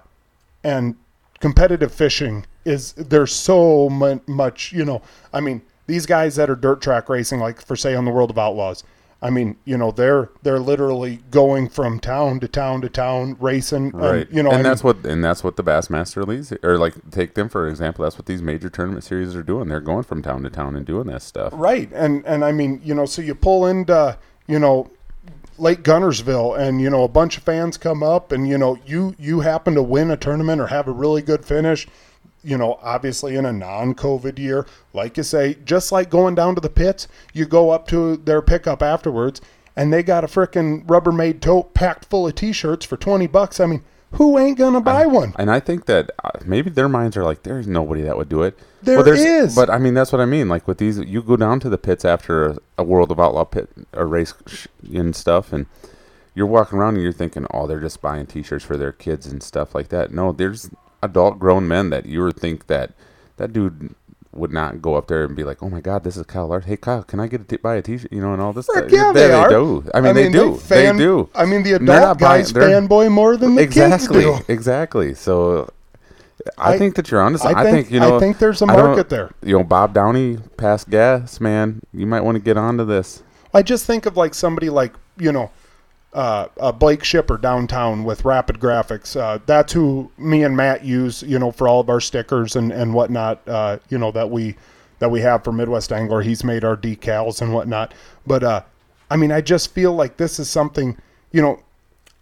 and competitive fishing is there's so much you know i mean these guys that are dirt track racing like for say on the world of outlaws i mean you know they're they're literally going from town to town to town racing right. and, you know and I that's mean, what and that's what the Bassmaster leagues or like take them for example. That's what these major tournament series are doing. They're going from town to town and doing that stuff. right and and i mean you know so you pull into you know Lake Guntersville and you know a bunch of fans come up and you know you you happen to win a tournament or have a really good finish you know obviously in a non-covid year like you say just like going down to the pits you go up to their pickup afterwards and they got a frickin' rubbermaid tote packed full of t-shirts for 20 bucks i mean who ain't gonna buy one And I think that uh, maybe their minds are like, there's nobody that would do it. There there's, is. But I mean, that's what I mean. Like with these, you go down to the pits after a, a World of Outlaw pit or race and stuff, and you're walking around and you're thinking, oh, they're just buying T-shirts for their kids and stuff like that. No, there's adult grown men that you would think that that dude would not go up there and be like, "Oh my God, this is Kyle Larson. Hey Kyle, can I get a t- buy a T-shirt?" You know, and all this. Stuff. yeah, they, are. do. I mean, they do. fan- they do. I mean, the adult not buying- guys fanboy more than the exactly, kids do. exactly. So, I, I- think that you're onto. I I, think- think you know. I think there's a market there. You know, Bob Downey past gas, man. You might want to get onto this. I just think of like somebody like you know uh, uh, Blake Shipper downtown with Rapid Graphics. Uh, that's who me and Matt use, you know, for all of our stickers and and whatnot. Uh, you know that we that we have for Midwest Angler. He's made our decals and whatnot. But uh, I mean, I just feel like this is something, you know.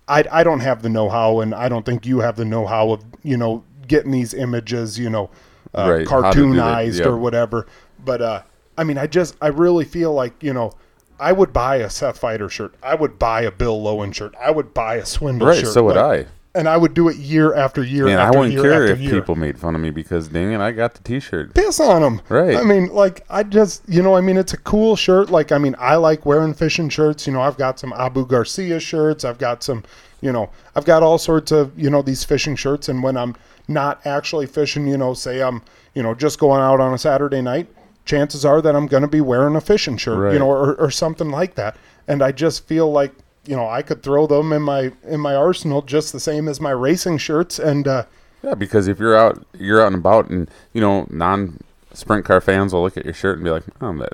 I, I don't have the know-how, and I don't think you have the know-how of you know getting these images, you know, uh, Right, how to do that, cartoonized yep. or whatever. But uh, I mean, I just I really feel like you know I would buy a Seth Feider shirt. I would buy a Bill Lowen shirt. I would buy a Swindle Right. shirt. So would Like, I. And I would do it year after year And I wouldn't year care if year. people made fun of me because dang it, I got the T-shirt. piss on them. Right. I mean, like I just you know I mean it's a cool shirt. Like I mean I like wearing fishing shirts. You know I've got some Abu Garcia shirts. I've got some you know I've got all sorts of you know these fishing shirts. And when I'm not actually fishing, you know, say I'm you know just going out on a Saturday night, chances are that I'm going to be wearing a fishing shirt. You know, or, or something like that. And I just feel like you know I could throw them in my in my arsenal just the same as my racing shirts. And uh, Yeah, because if you're out, you're out and about, and you know, non-sprint car fans will look at your shirt and be like, "Oh, that,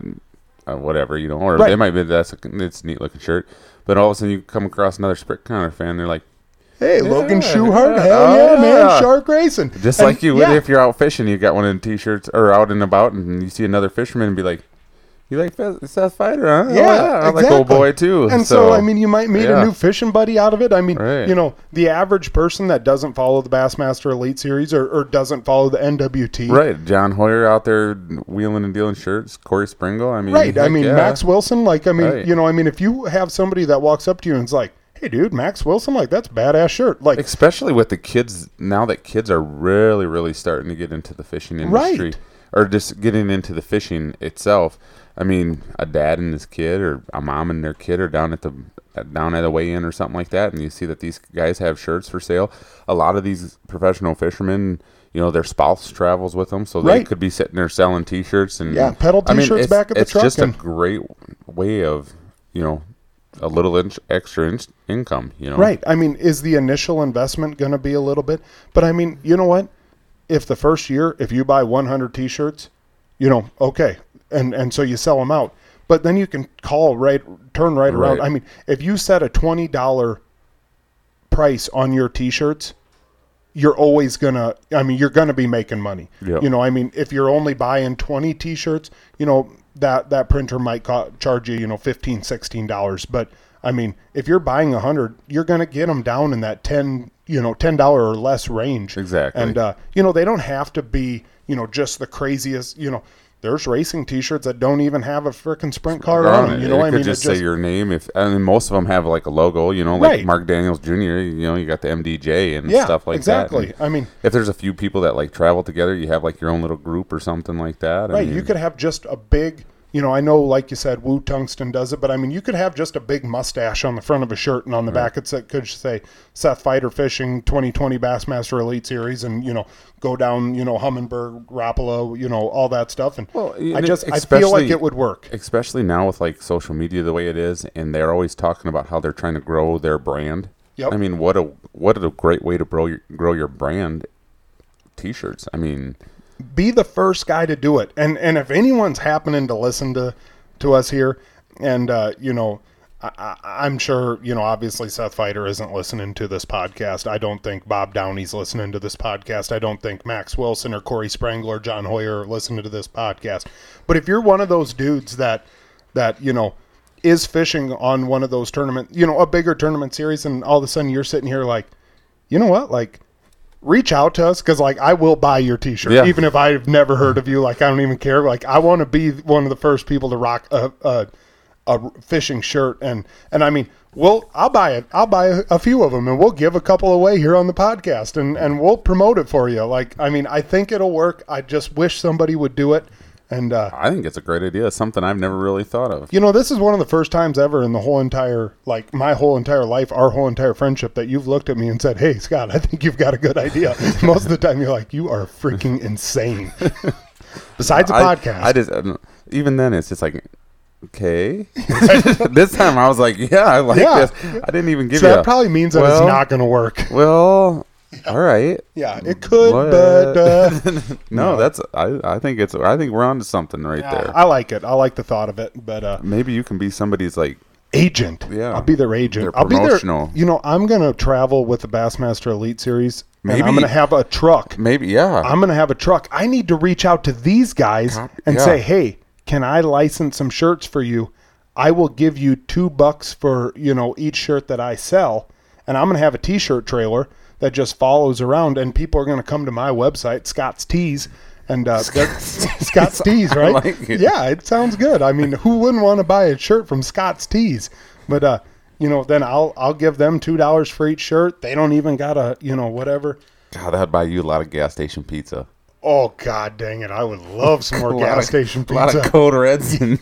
uh, whatever," you know, or Right. they might be that's a, it's a neat looking shirt, but all of a sudden you come across another sprint car fan, they're like, hey, Logan Yeah, Schuchart, yeah. hell Oh, yeah, man, yeah. shark racing. just And, like you would yeah. if you're out fishing, you got one of the t-shirts or out and about, and you see another fisherman and be like, "You like Fe- Seth Feider, huh?" "Oh, Yeah, I'm like oh, old boy too. And so, I mean, you might meet yeah. a new fishing buddy out of it. I mean, Right. you know, the average person that doesn't follow the Bassmaster Elite Series or, or doesn't follow the NWT. right, John Hoyer out there wheeling and dealing shirts, Korey Sprengel. I mean, Right. I mean, yeah. Max Wilson, like, I mean, Right. you know, I mean, if you have somebody that walks up to you and is like, hey, dude, Max Wilson, like, that's a badass shirt. Like, especially with the kids now that kids are really really starting to get into the fishing industry Right. or just getting into the fishing itself i mean a dad and his kid or a mom and their kid are down at the down at a weigh-in or something like that and you see that these guys have shirts for sale a lot of these professional fishermen you know their spouse travels with them so they could be sitting there selling t-shirts and Yeah, pedal t-shirts it's- back at the it's truck just and- a great way of you know a little inch extra inch income you know Right. I mean, is the initial investment going to be a little bit? But I mean, you know what? if the first year, if you buy 100 T-shirts, you know, okay, and and so you sell them out, but then you can call right, turn right, around. Right. I mean, if you set a twenty dollar price on your T-shirts, you're always gonna. I mean, you're gonna be making money. Yep. You know, I mean, if you're only buying 20 T-shirts, you know that that printer might charge you, you know, 15 16 dollars, but I mean, if you're buying a hundred, you're gonna get them down in that ten, you know, ten dollar or less range. Exactly. And uh, you know, they don't have to be, you know, just the craziest. You know, there's racing T-shirts that don't even have a freaking sprint car on them. it. You know, it I could mean, just it say your name. If and then most of them have like a logo, you know, like Right. Mark Daniels Jr. You know, you got the MDJ and yeah, stuff like exactly. that. Exactly. I mean, if there's a few people that like travel together, you have like your own little group or something like that. I right? mean, you could have just a big. You know, I know, like you said, Woo Tungsten does it, but I mean, you could have just a big mustache on the front of a shirt, and on the back it could say Seth Feider Fishing 2020 Bassmaster Elite Series, and you know, go down, you know, Humminbird, Rapala, you know, all that stuff. And Well, I just, I feel like it would work. especially now with like social media the way it is, and they're always talking about how they're trying to grow their brand. Yep. I mean, what a what a great way to grow your grow your brand. T-shirts. I mean, be the first guy to do it. And and if anyone's happening to listen to to us here, and uh, you know, I, I'm sure you know. Obviously, Seth Feider isn't listening to this podcast. I don't think Bob Downey's listening to this podcast. I don't think Max Wilson or Korey Sprangler or John Hoyer are listening to this podcast. But if you're one of those dudes that that you know is fishing on one of those tournament, you know, a bigger tournament series, and all of a sudden you're sitting here like, you know what, like reach out to us because like I will buy your T-shirt Yeah. even if I've never heard of you. Like I don't even care. Like I want to be one of the first people to rock a, a a fishing shirt and and I mean we'll I'll buy it. I'll buy a, a few of them and we'll give a couple away here on the podcast and and we'll promote it for you. Like I mean I think it'll work. I just wish somebody would do it. And uh, I think it's a great idea. Something I've never really thought of. you know, this is one of the first times ever in the whole entire, like my whole entire life, our whole entire friendship, that you've looked at me and said, "Hey, Scott, I think you've got a good idea." Most of the time, you're like, "You are freaking insane." Besides a I- podcast, I just uh, even then it's just like okay. this time I was like, yeah, I like Yeah. this. I didn't even give so you. that a, probably means that well- it's not going to work. well, all right. Yeah, it could, What? but uh, No, that's I. I think it's. I think we're on to something right there. I like it. I like the thought of it. But uh, Maybe you can be somebody's like agent, Yeah. I'll be their agent. Their I'll be their. You know, I'm going to travel with the Bassmaster Elite Series. and I'm going to have a truck. maybe yeah. I'm going to have a truck. I need to reach out to these guys and yeah. say, "Hey, can I license some shirts for you? I will give you 2 bucks for, you know, each shirt that I sell, and I'm going to have a t-shirt trailer that just follows around and people are going to come to my website, Scott's Tees, and uh, Scott's Tees, right? like it. Yeah, it sounds good. I mean, who wouldn't want to buy a shirt from Scott's Tees? But uh, you know, then I'll I'll give them two dollars for each shirt. They don't even gotta, you know, whatever. God, that'd buy you a lot of gas station pizza. Oh god dang it! I would love some more gas of- station A lot of pizza. Code Reds and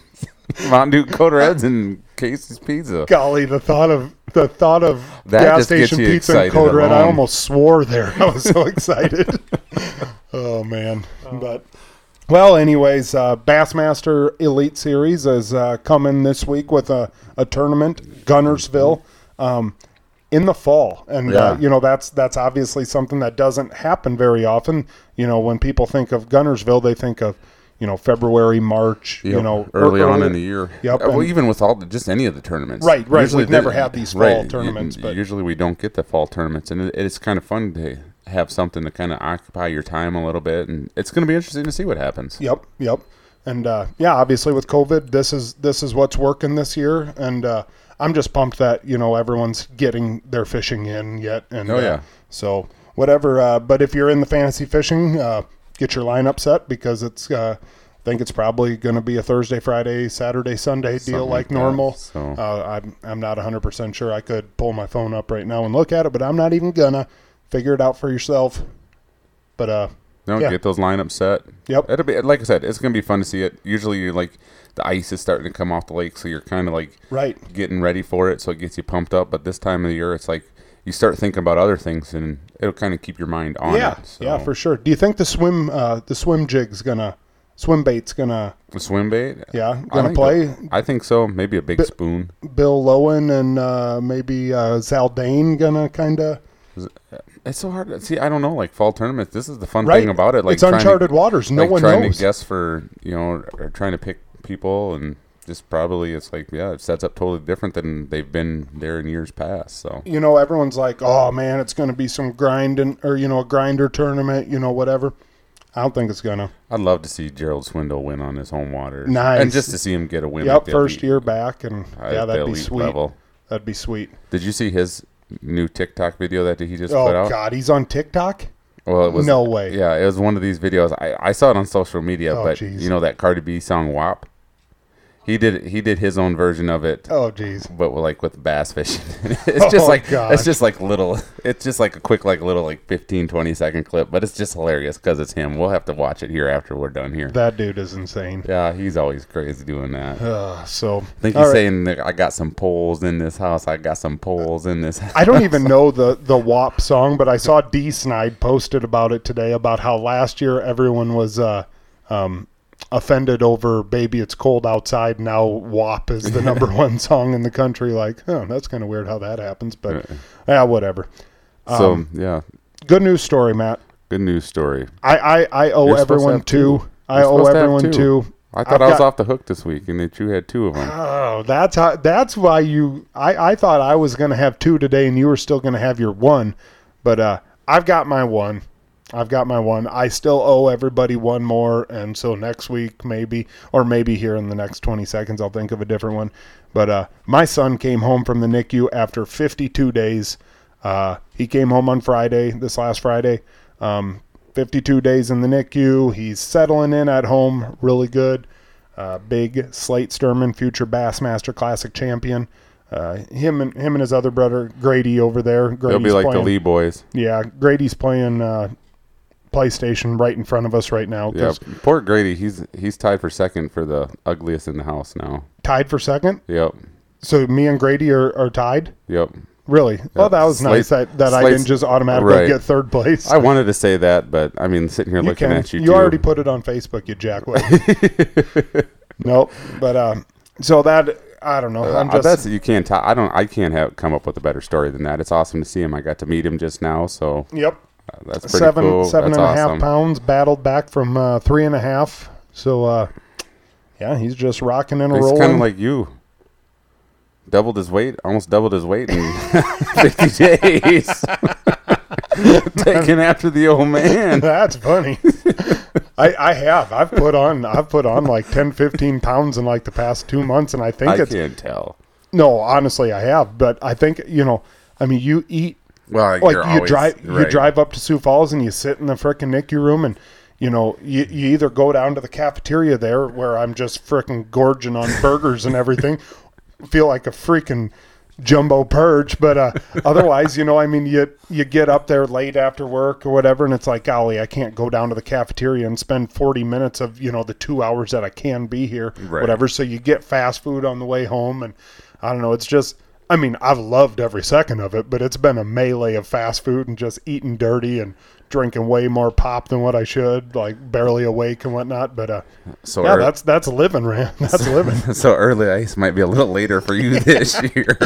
Mountain Dew Code Reds and Casey's Pizza. Golly, the thought of the thought of That gas station pizza and excited code red. I almost swore there. I was so excited. oh man, but well, anyways, uh, Bassmaster Elite Series is uh, coming this week with a, a tournament, Guntersville. Um, in the fall, and uh, you know that's that's obviously something that doesn't happen very often. You know, when people think of Guntersville, they think of you know February, March. You know, early or- on early- in the year. Yep, Uh, well, and- even with all the, just any of the tournaments. Right, right. Usually We've never had these fall right, tournaments, but- usually we don't get the fall tournaments, and it, it's kind of fun to have something to kind of occupy your time a little bit, and it's going to be interesting to see what happens. Yep, yep. And uh, yeah, obviously with COVID, this is this is what's working this year, and uh, I'm just pumped that you know everyone's getting their fishing in yet. And Oh, uh, yeah. so whatever. Uh, but if you're in the fantasy fishing, uh, get your lineup set because it's. Uh, I think it's probably going to be a Thursday, Friday, Saturday, Sunday deal Something like like that, normal. so. Uh, I'm I'm not 100 percent sure. I could pull my phone up right now and look at it, but I'm not even gonna figure it out for yourself. But uh, No, Yeah. get those lineups set. Yep. It'll be like I said, it's going to be fun to see it. Usually, you're like the ice is starting to come off the lake, so you're kind of like right. getting ready for it, so it gets you pumped up. But this time of the year, it's like you start thinking about other things, and it'll kind of keep your mind on yeah, it. So. yeah, for sure. Do you think the swim uh, the swim jig's gonna swim bait's gonna the swim bait. yeah gonna think play? I think so. Maybe a big spoon. Bill Lowen and uh, maybe uh, Zaldain gonna kind of It's so hard to see. I don't know. Like fall tournaments, this is the fun Right. thing about it. Like it's trying to- uncharted waters. No like one trying knows. to guess for you know, or trying to pick people, and just probably it's like yeah, it sets up totally different than they've been there in years past. So you know, everyone's like, "Oh man, it's going to be some grinding or you know, a grinder tournament, you know, whatever." I don't think it's gonna. I'd love to see Gerald Swindle win on his home waters, Nice. and just to see him get a win. Yep, first elite- year back, and at yeah, that'd be sweet. level. That'd be sweet. Did you see his new TikTok video that he just oh, put Oh? God, he's on TikTok. Well, it was No way. Yeah, it was one of these videos. I, I saw it on social media, Oh, but jeez. you know that Cardi B song "WAP." He did he did his own version of it, Oh jeez. but with, like with bass fishing. it's just Oh, like gosh. it's just like little. It's just like a quick like little like 15, 20 second clip, but it's just hilarious because it's him. We'll have to watch it here after we're done here. That dude is insane. Yeah, he's always crazy doing that. Uh, so I think he's right. saying that I got some poles in this house. I got some poles in this. house. I don't even know the the WAP song, but I saw Dee Snider posted about it today about how last year everyone was uh, um, offended over "Baby It's Cold Outside." Now WAP is the number one song in the country. Like, huh, that's kind of weird how that happens, but yeah, whatever. so Um, yeah, Good news story, Matt. good news story. I I, I owe You're to everyone two. two. I You're owe to everyone two. two. I thought I've I was got- off the hook this week, and that you had two of them. Oh, that's how. That's why you. I I thought I was going to have two today, and you were still going to have your one, but uh, I've got my one. I've got my one. I still owe everybody one more, and so next week maybe, or maybe here in the next twenty seconds, I'll think of a different one. But uh, my son came home from the NICU after 52 days. Uh, he came home on Friday, this last Friday. Um, 52 days in the NICU. He's settling in at home, really good. Uh, big Slate Sturman, future Bassmaster Classic champion. Uh, him and him and his other brother Grady over there. They'll be like playing, the Lee boys. Yeah, Grady's playing uh, PlayStation right in front of us right now. Yeah, 'cause poor Grady. He's he's tied for second for the ugliest in the house now. Tied for second. Yep, So me and Grady are, are tied. yep. Really? Well, that was Slate- nice that, that I Slate's- didn't just automatically right. get third place. I wanted to say that, but I mean, sitting here you looking can. at you, You too. already put it on Facebook, you jackway. nope. But um, so that I don't know. I'm Uh, just that's you can't. I I don't. I can't have come up with a better story than that. It's awesome to see him. I got to meet him just now, so yep. That's pretty seven cool. seven that's and a half pounds battled back from uh, three and a half so uh yeah he's just rocking and He's rolling kind of like you. Doubled his weight, almost doubled his weight in 50 days. Taking after the old man. that's funny I, I have i've put on i've put on like 10 15 pounds in like the past two months and i think I it's can't tell. no honestly i have but i think you know i mean you eat Well, like you always- drive you drive up to Sioux Falls and you sit in the frickin' NICU room and you know you, you either go down to the cafeteria there where I'm just frickin' gorging on burgers and everything, feel like a freaking jumbo purge, but uh, otherwise you know I mean you you get up there late after work or whatever and it's like golly I can't go down to the cafeteria and spend 40 minutes of you know the two hours that I can be here Right. whatever so you get fast food on the way home and I don't know it's just I mean, I've loved every second of it, but it's been a melee of fast food and just eating dirty and drinking way more pop than what I should, like barely awake and whatnot. But uh, So, yeah, that's that's living, man. That's living, so early ice might be a little later for you this year.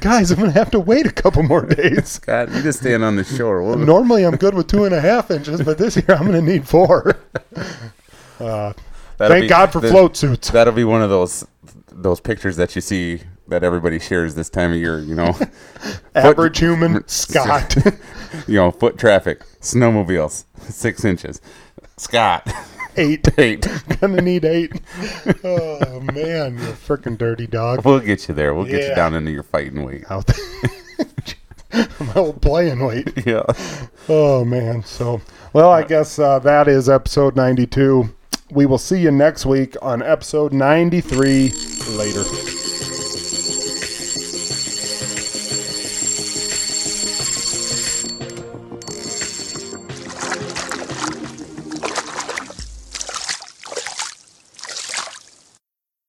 guys. I'm gonna have to wait a couple more days. God, you just stand on the shore. We'll, Normally, I'm good with two and a half inches, but this year I'm gonna need four. Uh, thank be- God for that- float suits. That'll be one of those those pictures that you see that everybody shares this time of year. You know, Average human, Scott. you know, foot traffic, snowmobiles, six inches. Scott, eight. eight. Gonna need eight. Oh man, you freaking dirty dog. We'll get you there. We'll get you down into your fighting weight. Out there. My old playing weight. Yeah. Oh man. So, well, I guess uh, that is episode 92. We will see you next week on episode 93. Later.